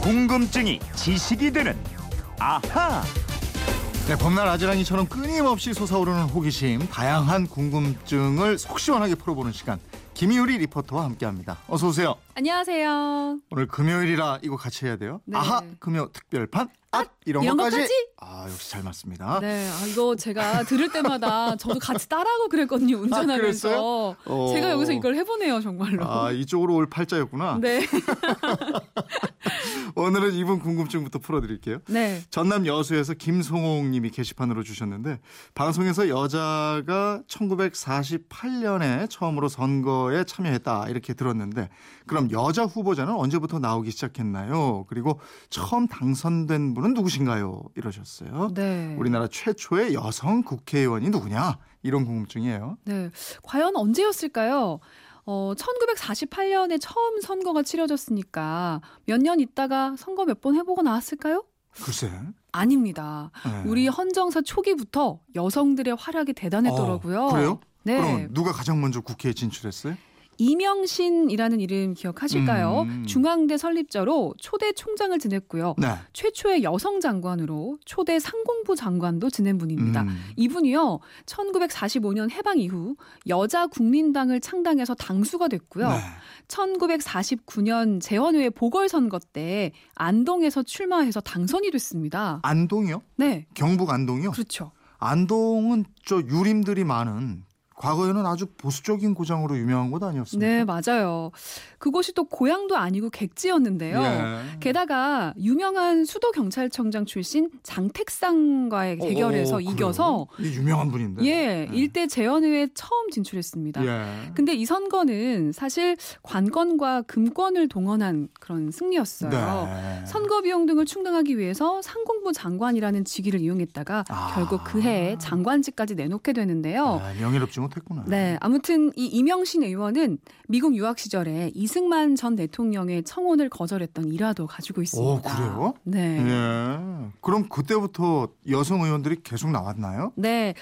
궁금증이 지식이 되는 아하. 네, 봄날 아지랑이처럼 끊임없이 솟아오르는 호기심, 다양한 궁금증을 속 시원하게 풀어보는 시간. 김희우리 리포터와 함께합니다. 어서 오세요. 안녕하세요. 오늘 금요일이라 이거 같이 해야 돼요. 네. 아하 금요 특별판 앗 이런, 이런 것까지. 것까지? 아 역시 잘 맞습니다. 네, 아, 이거 제가 들을 때마다 저도 같이 따라하고 그랬거든요, 운전하면서. 아? 어. 제가 여기서 이걸 해보네요, 정말로. 아 이쪽으로 올 팔자였구나. 네. 오늘은 이분 궁금증부터 풀어드릴게요. 네. 전남 여수에서 김송옥님이 게시판으로 주셨는데 방송에서 여자가 1948년에 처음으로 선거에 참여했다 이렇게 들었는데 그럼 여자 후보자는 언제부터 나오기 시작했나요? 그리고 처음 당선된 분은 누구신가요? 이러셨어요. 네. 우리나라 최초의 여성 국회의원이 누구냐? 이런 궁금증이에요. 네. 과연 언제였을까요? 어, 1948년에 처음 선거가 치러졌으니까 몇 년 있다가 선거 몇 번 해보고 나왔을까요? 글쎄. 아닙니다. 네. 우리 헌정사 초기부터 여성들의 활약이 대단했더라고요. 어, 그래요? 네. 그럼 누가 가장 먼저 국회에 진출했어요? 이명신이라는 이름 기억하실까요? 음. 중앙대 설립자로 초대 총장을 지냈고요. 네. 최초의 여성 장관으로 초대 상공부 장관도 지낸 분입니다. 음. 이분이요, 1945년 해방 이후 여자 국민당을 창당해서 당수가 됐고요. 네. 1949년 재헌회 보궐선거 때 안동에서 출마해서 당선이 됐습니다. 안동이요? 네, 경북 안동이요? 그렇죠. 안동은 저 유림들이 많은 과거에는 아주 보수적인 고장으로 유명한 곳 아니었습니까? 네, 맞아요. 그곳이 또 고향도 아니고 객지였는데요. 예. 게다가 유명한 수도 경찰청장 출신 장택상과의 대결에서 어, 어, 이겨서 유명한 분인데. 예, 네. 일대 재헌회에 처음 진출했습니다. 예. 근데 이 선거는 사실 관건과 금권을 동원한 그런 승리였어요. 네. 선거 비용 등을 충당하기 위해서 상공부 장관이라는 직위를 이용했다가 아. 결국 그해 장관직까지 내놓게 되는데요. 아, 명예롭지 못 했구나. 네, 아무튼 이 이명신 의원은 미국 유학 시절에 이승만 전 대통령의 청혼을 거절했던 일화도 가지고 있습니다. 오, 그래요? 네. 예. 그럼 그때부터 여성 의원들이 계속 나왔나요? 네.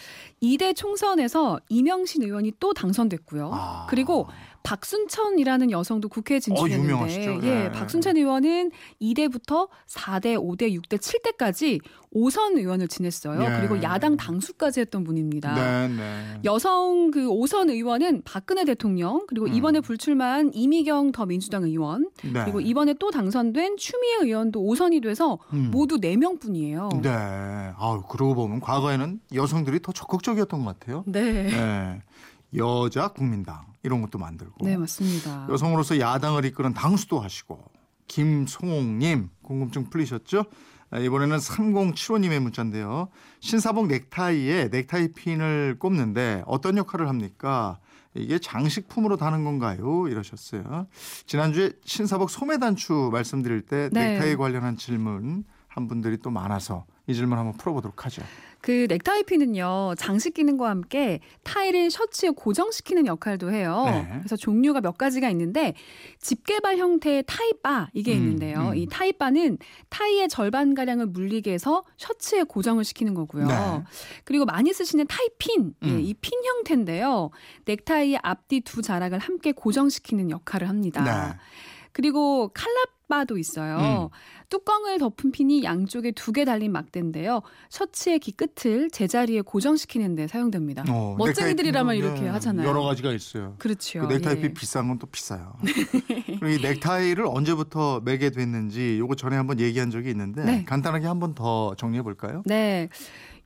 2대 총선에서 이명신 의원이 또 당선됐고요. 아. 그리고 박순천이라는 여성도 국회에 진출했는데 유명하시죠? 예, 네. 박순천 의원은 2대부터 4대, 5대, 6대, 7대까지 5선 의원을 지냈어요. 예. 그리고 야당 당수까지 했던 분입니다. 네, 네. 여성 그 5선 의원은 박근혜 대통령 그리고 음. 이번에 불출마한 이미경 더 민주당 의원 네. 그리고 이번에 또 당선된 추미애 의원도 5선이 돼서 음. 모두 4명뿐이에요. 네. 아우, 그러고 보면 과거에는 여성들이 더 적극적이었던 것 같아요. 네. 네. 여자 국민당 이런 것도 만들고 네, 맞습니다. 여성으로서 야당을 이끄는 당수도 하시고 김송옥님 궁금증 풀리셨죠? 아, 이번에는 3075님의 문자인데요. 신사복 넥타이에 넥타이 핀을 꼽는데 어떤 역할을 합니까? 이게 장식품으로 다는 건가요? 이러셨어요. 지난주에 신사복 소매 단추 말씀드릴 때 네. 넥타이 관련한 질문 한 분들이 또 많아서 이 질문 한번 풀어보도록 하죠. 그 넥타이 핀은요 장식 기능과 함께 타이를 셔츠에 고정시키는 역할도 해요. 네. 그래서 종류가 몇 가지가 있는데 집게발 형태의 타이바 이게 음, 있는데요. 음. 이 타이바는 타이의 절반 가량을 물리게 해서 셔츠에 고정을 시키는 거고요. 네. 그리고 많이 쓰시는 타이핀 예, 음. 이핀 형태인데요. 넥타이의 앞뒤 두 자락을 함께 고정시키는 역할을 합니다. 네. 그리고 칼라바도 있어요. 음. 뚜껑을 덮은 핀이 양쪽에 두 개 달린 막대인데요. 셔츠의 귀 끝을 제자리에 고정시키는 데 사용됩니다. 어, 멋쟁이들이라면 넥타이 이렇게 하잖아요. 여러 가지가 있어요. 그렇죠. 그 넥타이 예. 핀 비싼 건 또 비싸요. 그리고 이 넥타이를 언제부터 매게 됐는지 요거 전에 한번 얘기한 적이 있는데 네. 간단하게 한번 더 정리해 볼까요? 네.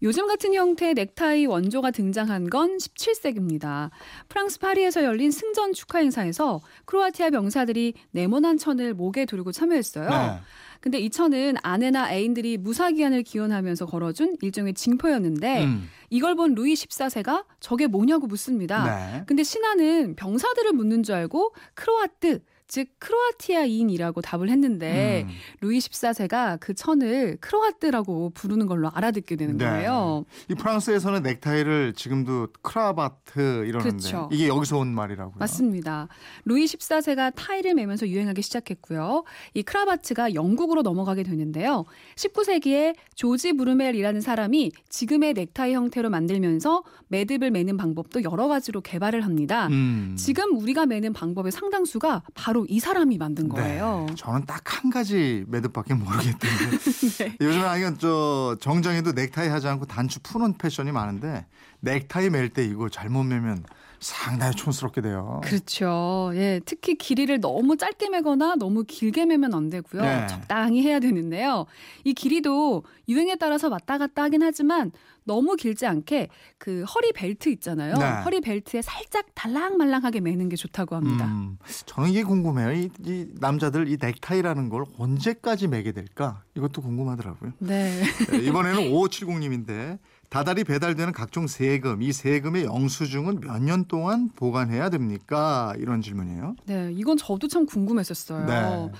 요즘 같은 형태의 넥타이 원조가 등장한 건 17세기입니다. 프랑스 파리에서 열린 승전 축하 행사에서 크로아티아 병사들이 네모난 천을 목에 두르고 참여했어요. 네. 근데 이 천은 아내나 애인들이 무사귀환을 기원하면서 걸어준 일종의 징표였는데 음. 이걸 본 루이 14세가 저게 뭐냐고 묻습니다. 네. 근데 신하는 병사들을 묻는 줄 알고 크로아트 즉 크로아티아인이라고 답을 했는데 음. 루이 14세가 그 천을 크로아트라고 부르는 걸로 알아듣게 되는 네. 거예요. 이 프랑스에서는 넥타이를 지금도 cravate 이러는데 그렇죠. 이게 여기서 온 말이라고요. 맞습니다. 루이 14세가 타이를 매면서 유행하기 시작했고요. 이 크라바트가 영국으로 넘어가게 되는데요. 19세기에 조지 브루멜이라는 사람이 지금의 넥타이 형태로 만들면서 매듭을 매는 방법도 여러 가지로 개발을 합니다. 음. 지금 우리가 매는 방법의 상당수가 바로 바로 이 사람이 만든 거예요. 네, 저는 딱 한 가지 매듭밖에 모르겠던데. 네. 요즘은 아니면 저 정장에도 넥타이 하지 않고 단추 푸는 패션이 많은데 넥타이 멜 때 이거 잘못 매면 상당히 촌스럽게 돼요. 그렇죠. 예, 특히 길이를 너무 짧게 매거나 너무 길게 매면 안 되고요. 네. 적당히 해야 되는데요. 이 길이도 유행에 따라서 왔다 갔다 하긴 하지만 너무 길지 않게 그 허리 벨트 있잖아요. 네. 허리 벨트에 살짝 달랑말랑하게 매는 게 좋다고 합니다. 음, 저는 이게 궁금해요. 이, 이 남자들 이 넥타이라는 걸 언제까지 매게 될까? 이것도 궁금하더라고요. 네. 네, 이번에는 5570님인데 다달이 배달되는 각종 세금, 이 세금의 영수증은 몇 년 동안 보관해야 됩니까? 이런 질문이에요. 네, 이건 저도 참 궁금했었어요. 네.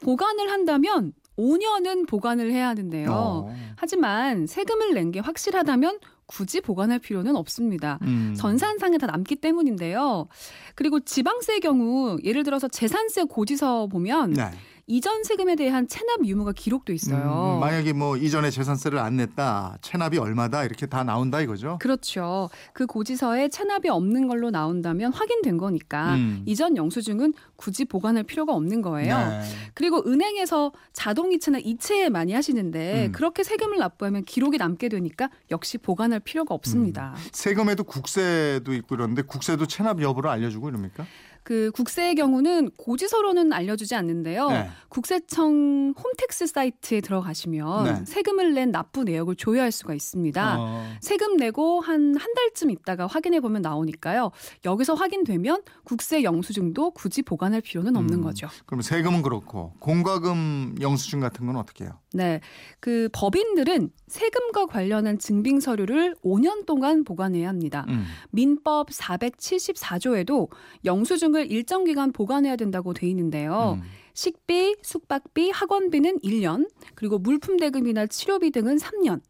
보관을 한다면 5년은 보관을 해야 하는데요. 어. 하지만 세금을 낸 게 확실하다면 굳이 보관할 필요는 없습니다. 음. 전산상에 다 남기 때문인데요. 그리고 지방세의 경우 예를 들어서 재산세 고지서 보면 네. 이전 세금에 대한 체납 유무가 기록돼 있어요. 음, 만약에 뭐 이전에 재산세를 안 냈다, 체납이 얼마다 이렇게 다 나온다 이거죠. 그렇죠. 그 고지서에 체납이 없는 걸로 나온다면 확인된 거니까 음. 이전 영수증은 굳이 보관할 필요가 없는 거예요. 네. 그리고 은행에서 자동이체나 이체 많이 하시는데 음. 그렇게 세금을 납부하면 기록이 남게 되니까 역시 보관할 필요가 없습니다. 세금에도 국세도 있고 이런데 국세도 체납 여부를 알려주고 이럽니까? 그 국세의 경우는 고지서로는 알려주지 않는데요. 네. 국세청 홈택스 사이트에 들어가시면 네. 세금을 낸 납부 내역을 조회할 수가 있습니다. 어. 세금 내고 한 한 달쯤 있다가 확인해 보면 나오니까요. 여기서 확인되면 국세 영수증도 굳이 보관할 필요는 없는 음. 거죠. 그럼 세금은 그렇고 공과금 영수증 같은 건 어떻게 해요? 네. 그 법인들은 세금과 관련한 증빙 서류를 5년 동안 보관해야 합니다. 음. 민법 474조에도 영수증 을 일정 기간 보관해야 된다고 돼 있는데요. 음. 식비, 숙박비, 학원비는 1년, 그리고 물품 대금이나 치료비 등은 3년,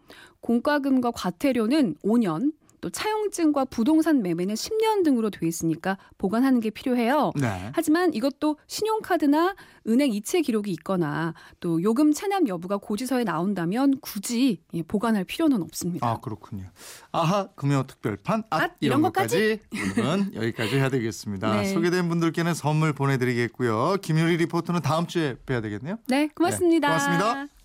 공과금과 과태료는 5년, 또 차용증과 부동산 매매는 10년 등으로 돼 있으니까 보관하는 게 필요해요. 네. 하지만 이것도 신용카드나 은행 이체 기록이 있거나 또 요금 체납 여부가 고지서에 나온다면 굳이 예, 보관할 필요는 없습니다. 아 그렇군요. 아하 금요 특별판 앗, 앗, 이런 것까지 오늘은 여기까지 해야 되겠습니다. 네. 소개된 분들께는 선물 보내드리겠고요. 김유리 리포터는 다음 주에 뵈야 되겠네요. 네, 고맙습니다. 네, 고맙습니다.